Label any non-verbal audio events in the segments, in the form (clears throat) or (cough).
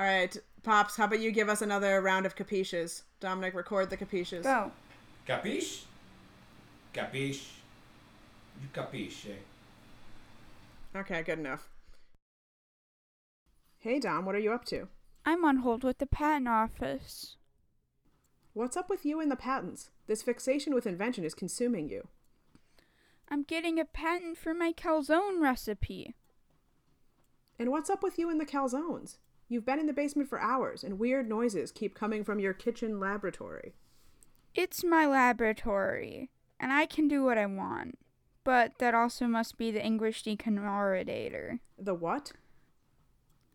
All right, Pops, how about you give us another round of capiches? Dominic, record the capiches. Go. Capiche? Capiche? You capiche? Eh? Okay, good enough. Hey, Dom, what are you up to? I'm on hold with the patent office. What's up with you and the patents? This fixation with invention is consuming you. I'm getting a patent for my calzone recipe. And what's up with you and the calzones? You've been in the basement for hours, and weird noises keep coming from your kitchen laboratory. It's my laboratory, and I can do what I want. But that also must be the English deconsolidator. The what?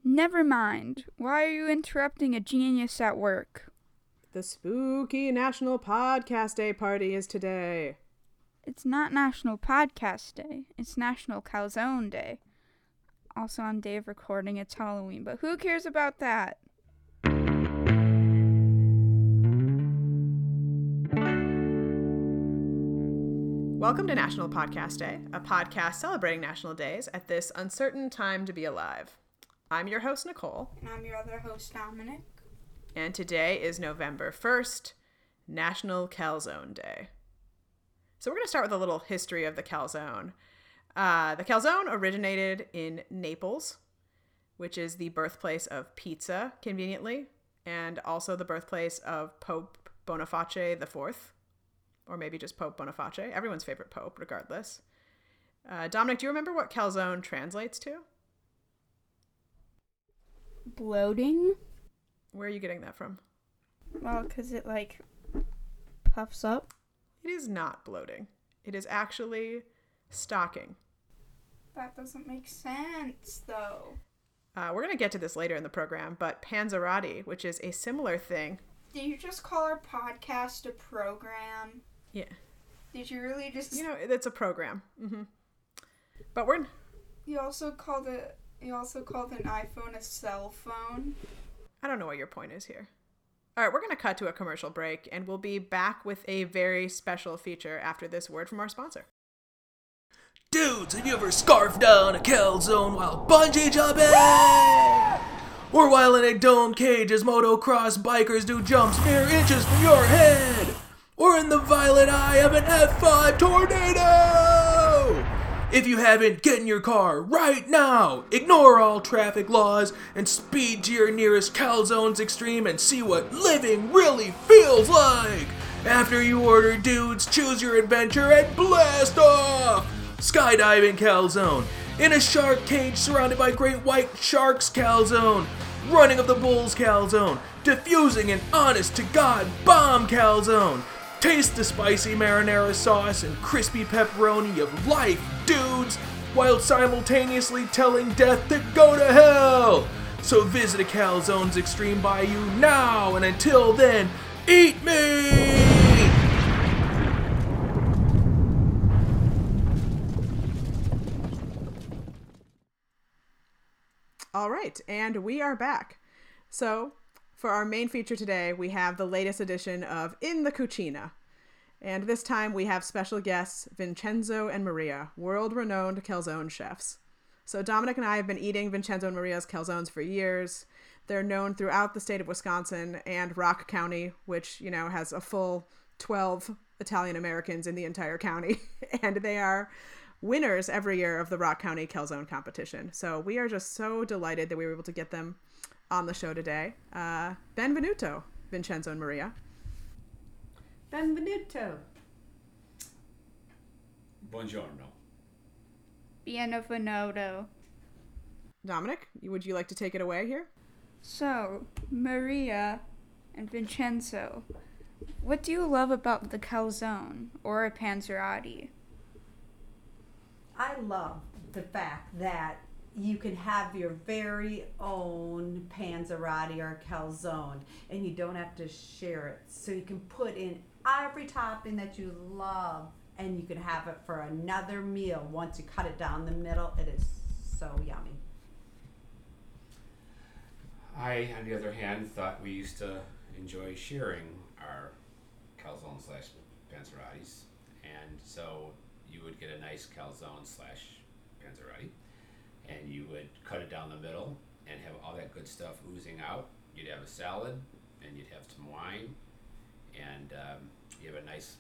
Never mind. Why are you interrupting a genius at work? The spooky National Podcast Day party is today. It's not National Podcast Day. It's National Calzone Day. Also on day of recording, it's Halloween, but who cares about that? Welcome to National Podcast Day, a podcast celebrating national days at this uncertain time to be alive. I'm your host, Nicole, And I'm your other host, Dominic. and today is November 1st, National Calzone Day. So, we're going to start with a little history of the calzone. Uh, the calzone originated in Naples, which is the birthplace of pizza, conveniently, and also the birthplace of Pope Boniface IV, or maybe just Pope Boniface, everyone's favorite pope, regardless. Uh, Dominic, do you remember what calzone translates to? Bloating? Where are you getting that from? Well, because it, like, puffs up. It is not bloating. It is actually stocking. That doesn't make sense, though. Uh, we're going to get to this later in the program, but panzerotti, which is a similar thing. Did you just call our podcast a program? Yeah. Did you really just. You know, it's a program. Mm-hmm. But we're. You also called it. You also called an iPhone a cell phone. I don't know what your point is here. All right, we're going to cut to a commercial break, and we'll be back with a very special feature after this word from our sponsor. Dudes, have you ever scarfed down a calzone while bungee jumping? Or while in a dome cage as motocross bikers do jumps mere inches from your head? Or in the violent eye of an F5 tornado? If you haven't, get in your car right now. Ignore all traffic laws and speed to your nearest calzones extreme and see what living really feels like. After you order dudes, choose your adventure and blast off! Skydiving calzone. In a shark cage surrounded by great white sharks calzone. Running of the bulls calzone. Diffusing an honest to God bomb calzone. Taste the spicy marinara sauce and crispy pepperoni of life, dudes, while simultaneously telling death to go to hell. So visit a calzone's extreme by you now, and until then, eat me! All right, and we are back. So, for our main feature today, we have the latest edition of In the Cucina. And this time we have special guests Vincenzo and Maria, world renowned calzone chefs. So, Dominic and I have been eating Vincenzo and Maria's calzones for years. They're known throughout the state of Wisconsin and Rock County, which, you know, has a full 12 Italian Americans in the entire county. (laughs) and they are winners every year of the Rock County Calzone competition. So we are just so delighted that we were able to get them on the show today. Uh, benvenuto, Vincenzo and Maria. Benvenuto. Buongiorno. Bienvenido. Dominic, would you like to take it away here? So, Maria and Vincenzo, what do you love about the calzone or a panzerotti? I love the fact that you can have your very own panzerotti or calzone and you don't have to share it. So you can put in every topping that you love and you can have it for another meal once you cut it down the middle. It is so yummy. I, on the other hand, thought we used to enjoy sharing our calzone slash panzerottis, and so would get a nice calzone slash panzerotti, and you would cut it down the middle, and have all that good stuff oozing out. You'd have a salad, and you'd have some wine, and um, you have a nice,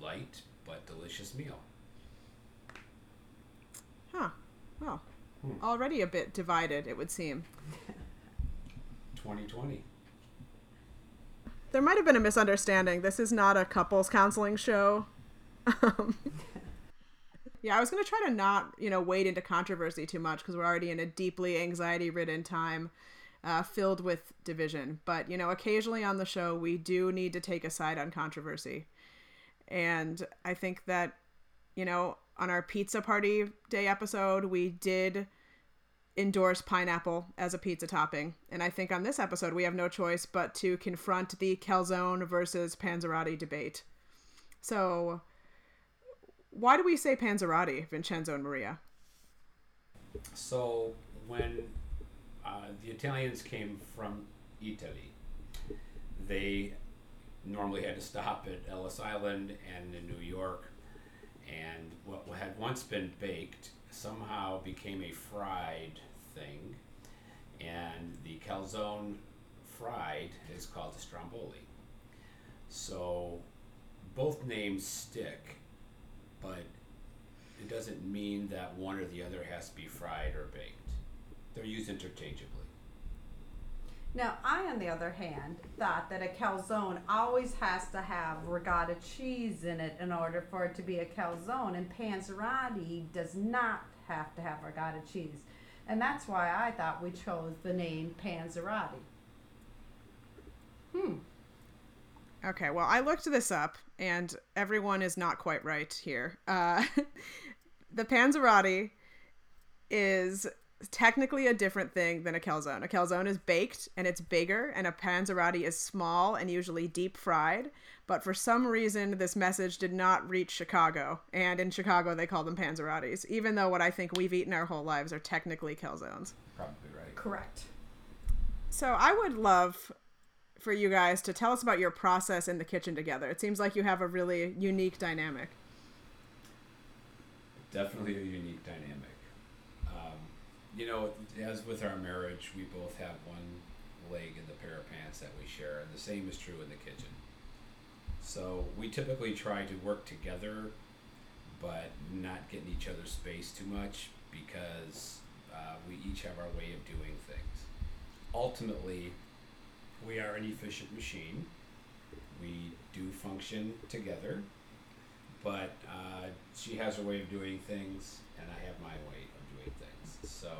light but delicious meal. Huh. Well, Hmm. already a bit divided, it would seem. (laughs) 2020. There might have been a misunderstanding. This is not a couples counseling show. (laughs) (laughs) Yeah, I was going to try to not, you know, wade into controversy too much because we're already in a deeply anxiety ridden time uh, filled with division. But, you know, occasionally on the show, we do need to take a side on controversy. And I think that, you know, on our pizza party day episode, we did endorse pineapple as a pizza topping. And I think on this episode, we have no choice but to confront the calzone versus panzerotti debate. So, why do we say panzerotti, Vincenzo and Maria? So when uh, the Italians came from Italy, they normally had to stop at Ellis Island and in New York, and what had once been baked somehow became a fried thing, and the calzone fried is called a stromboli. So both names stick, but it doesn't mean that one or the other has to be fried or baked. They're used interchangeably. Now, I, on the other hand, thought that a calzone always has to have ricotta cheese in it in order for it to be a calzone, and panzerotti does not have to have ricotta cheese. And that's why I thought we chose the name panzerotti. Hmm. Okay, well, I looked this up, and everyone is not quite right here. Uh, (laughs) the panzerotti is technically a different thing than a calzone. A calzone is baked and it's bigger, and a panzerotti is small and usually deep fried. But for some reason, this message did not reach Chicago, and in Chicago they call them panzerottis, even though what I think we've eaten our whole lives are technically calzones. Probably right. Correct. So I would love for you guys to tell us about your process in the kitchen together. It seems like you have a really unique dynamic. Definitely a unique dynamic. Um, you know, as with our marriage, we both have one leg in the pair of pants that we share, and the same is true in the kitchen. So we typically try to work together, but not get in each other's space too much because uh, we each have our way of doing things. Ultimately, we are an efficient machine. We do function together, but uh, she has her way of doing things, and I have my way of doing things. So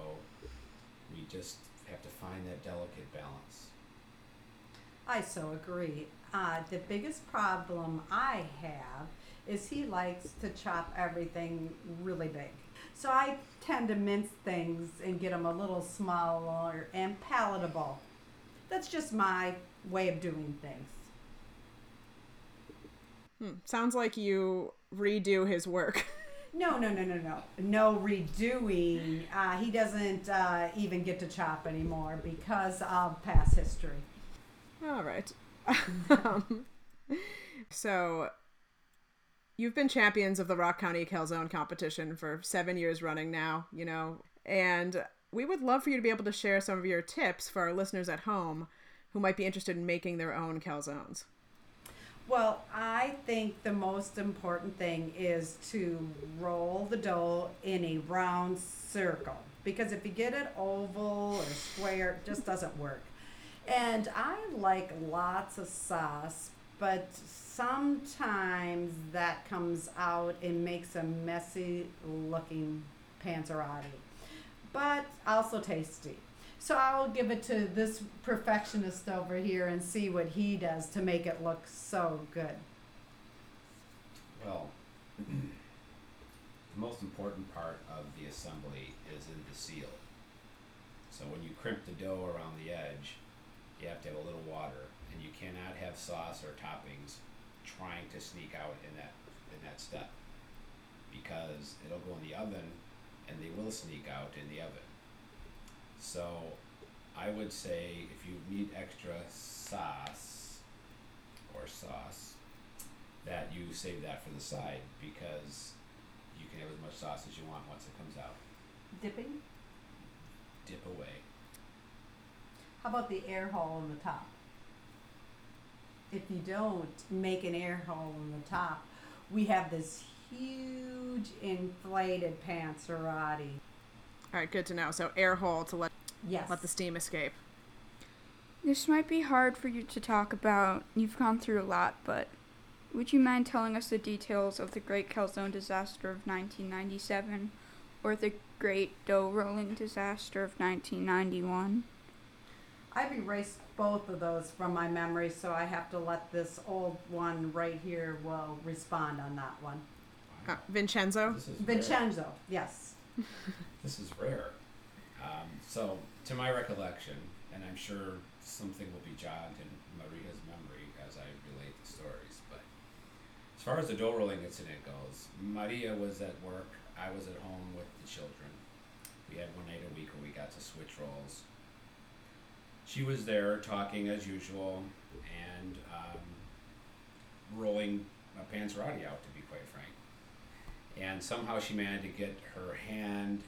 we just have to find that delicate balance. I so agree. Uh, the biggest problem I have is he likes to chop everything really big. So I tend to mince things and get them a little smaller and palatable. That's just my way of doing things. Hmm. Sounds like you redo his work. (laughs) No, no, no, no, no. No redoing. Uh, he doesn't uh, even get to chop anymore because of past history. All right. (laughs) um, so, you've been champions of the Rock County Calzone competition for seven years running now, you know, and we would love for you to be able to share some of your tips for our listeners at home who might be interested in making their own calzones. Well, I think the most important thing is to roll the dough in a round circle because if you get it oval or square, it just doesn't work. And I like lots of sauce, but sometimes that comes out and makes a messy looking panzerotti, but also tasty. So I'll give it to this perfectionist over here and see what he does to make it look so good. Well, (clears throat) the most important part of the assembly is in the seal. So when you crimp the dough around the edge, you have to have a little water, and you cannot have sauce or toppings trying to sneak out in that in that step because it'll go in the oven and they will sneak out in the oven. So I would say if you need extra sauce or sauce, that you save that for the side because you can have as much sauce as you want once it comes out. Dipping? Dip away. How about the air hole in the top? If you don't make an air hole in the top, we have this huge inflated panzerotti. All right, good to know. So air hole to let Yes. let the steam escape. This might be hard for you to talk about. You've gone through a lot, but would you mind telling us the details of the Great Calzone disaster of 1997 or the Great Dough Rolling disaster of 1991? I've erased both of those from my memory, so I have to let this old one right here will respond on that one. Uh, Vincenzo. This is rare. Vincenzo, yes. (laughs) This is rare. Um, so, to my recollection, and I'm sure something will be jogged in Maria's memory as I relate the stories, but as far as the dough rolling incident goes, Maria was at work. I was at home with the children. We had one night a week where we got to switch roles. She was there talking as usual and um, rolling a panzerotti out, to be quite frank. And somehow she managed to get her hand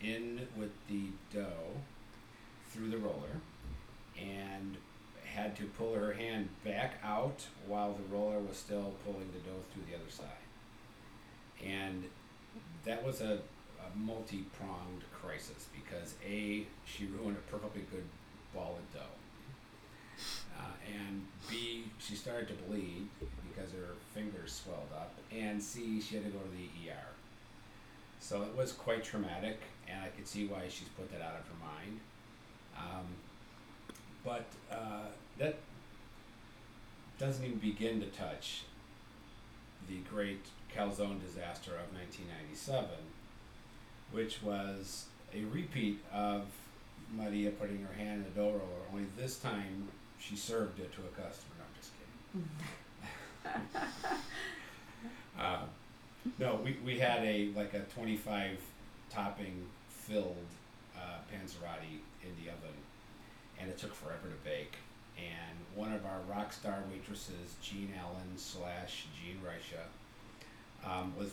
in with the dough through the roller and had to pull her hand back out while the roller was still pulling the dough through the other side. And that was a, a multi pronged crisis because A, she ruined a perfectly good ball of dough. Uh, and B, she started to bleed because her fingers swelled up. And C, she had to go to the ER. So it was quite traumatic, and I could see why she's put that out of her mind. Um, but uh, that doesn't even begin to touch the great calzone disaster of 1997, which was a repeat of Maria putting her hand in the dough roller, only this time she served it to a customer. No, I'm just kidding. Uh, no, we, we had a like a 25 topping filled uh, panzerotti in the oven, and it took forever to bake. And one of our rock star waitresses, Jean Allen slash Jean Reisha, um, was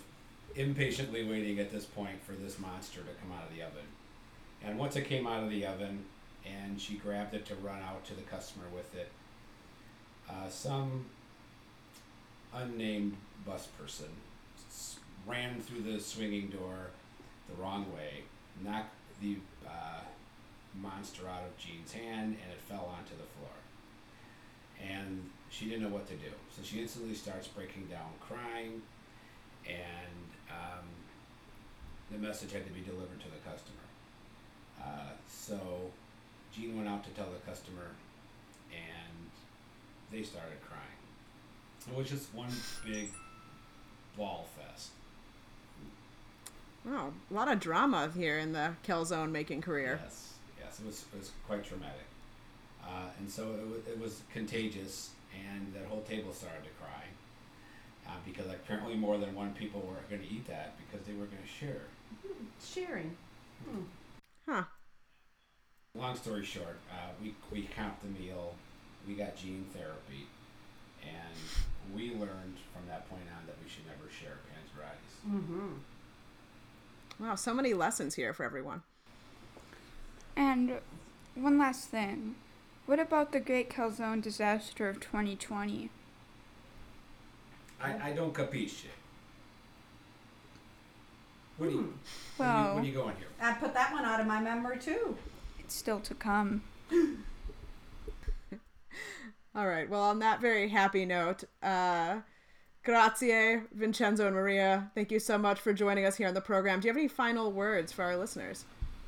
impatiently waiting at this point for this monster to come out of the oven. And once it came out of the oven, and she grabbed it to run out to the customer with it, uh, some unnamed bus person ran through the swinging door the wrong way, knocked the uh, monster out of Jean's hand, and it fell onto the floor. And she didn't know what to do, so she instantly starts breaking down, crying, and um, the message had to be delivered to the customer. Uh, so Jean went out to tell the customer, and they started crying. It was just one big bawl fest. Wow, a lot of drama here in the calzone making career. Yes, yes, it was it was quite traumatic, uh, and so it, wa- it was contagious, and that whole table started to cry uh, because apparently more than one people were going to eat that because they were going to share. Sharing. Huh. Long story short, uh, we we comped the meal, we got gene therapy, and we learned from that point on that we should never share panzerottis. Mm-hmm. Wow, so many lessons here for everyone. And one last thing. What about the Great Calzone disaster of 2020? I, I don't capisce. What do you, what, do you, Well- what are you going here? I put that one out of my memory too. It's still to come. (laughs) All right. Well, on that very happy note, uh, grazie, Vincenzo and Maria. Thank you so much for joining us here on the program. Do you have any final words for our listeners?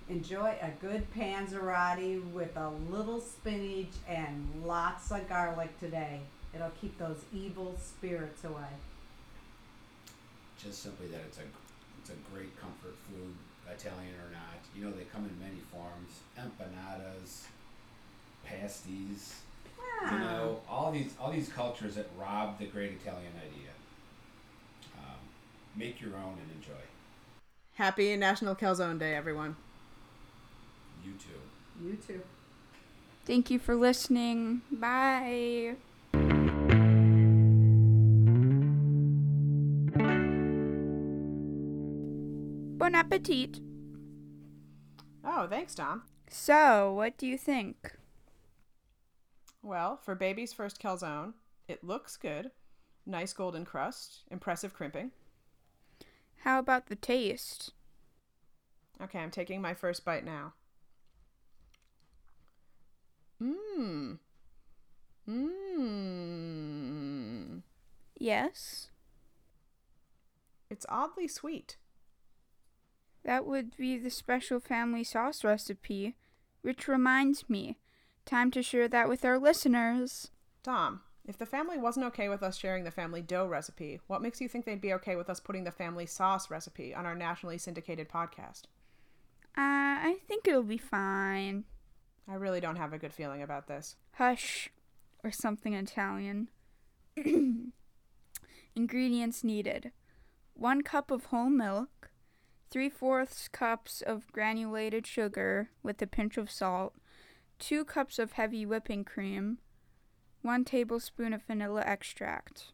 Enjoy a good panzerotti with a little spinach and lots of garlic today. It'll keep those evil spirits away. Just simply that it's a it's a great comfort food, Italian or not. You know they come in many forms: empanadas, pasties. You know all these all these cultures that rob the great Italian idea. Um, make your own and enjoy. Happy National Calzone Day, everyone. You too. You too. Thank you for listening. Bye. Bon appetit. Oh, thanks, Tom. So, what do you think? Well, for baby's first calzone, it looks good. Nice golden crust, impressive crimping. How about the taste? Okay, I'm taking my first bite now. Mmm. Mmm. Yes. It's oddly sweet. That would be the special family sauce recipe, which reminds me, time to share that with our listeners. Dom, if the family wasn't okay with us sharing the family dough recipe, what makes you think they'd be okay with us putting the family sauce recipe on our nationally syndicated podcast? Uh, I think it'll be fine. I really don't have a good feeling about this. Hush, or something Italian. (clears throat) Ingredients needed 1 cup of whole milk, 3 fourths cups of granulated sugar with a pinch of salt, 2 cups of heavy whipping cream, 1 tablespoon of vanilla extract.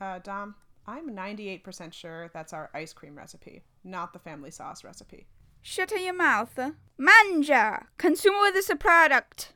Uh, Dom, I'm 98% sure that's our ice cream recipe, not the family sauce recipe. Shut your mouth. Mangia! Consumer with this product.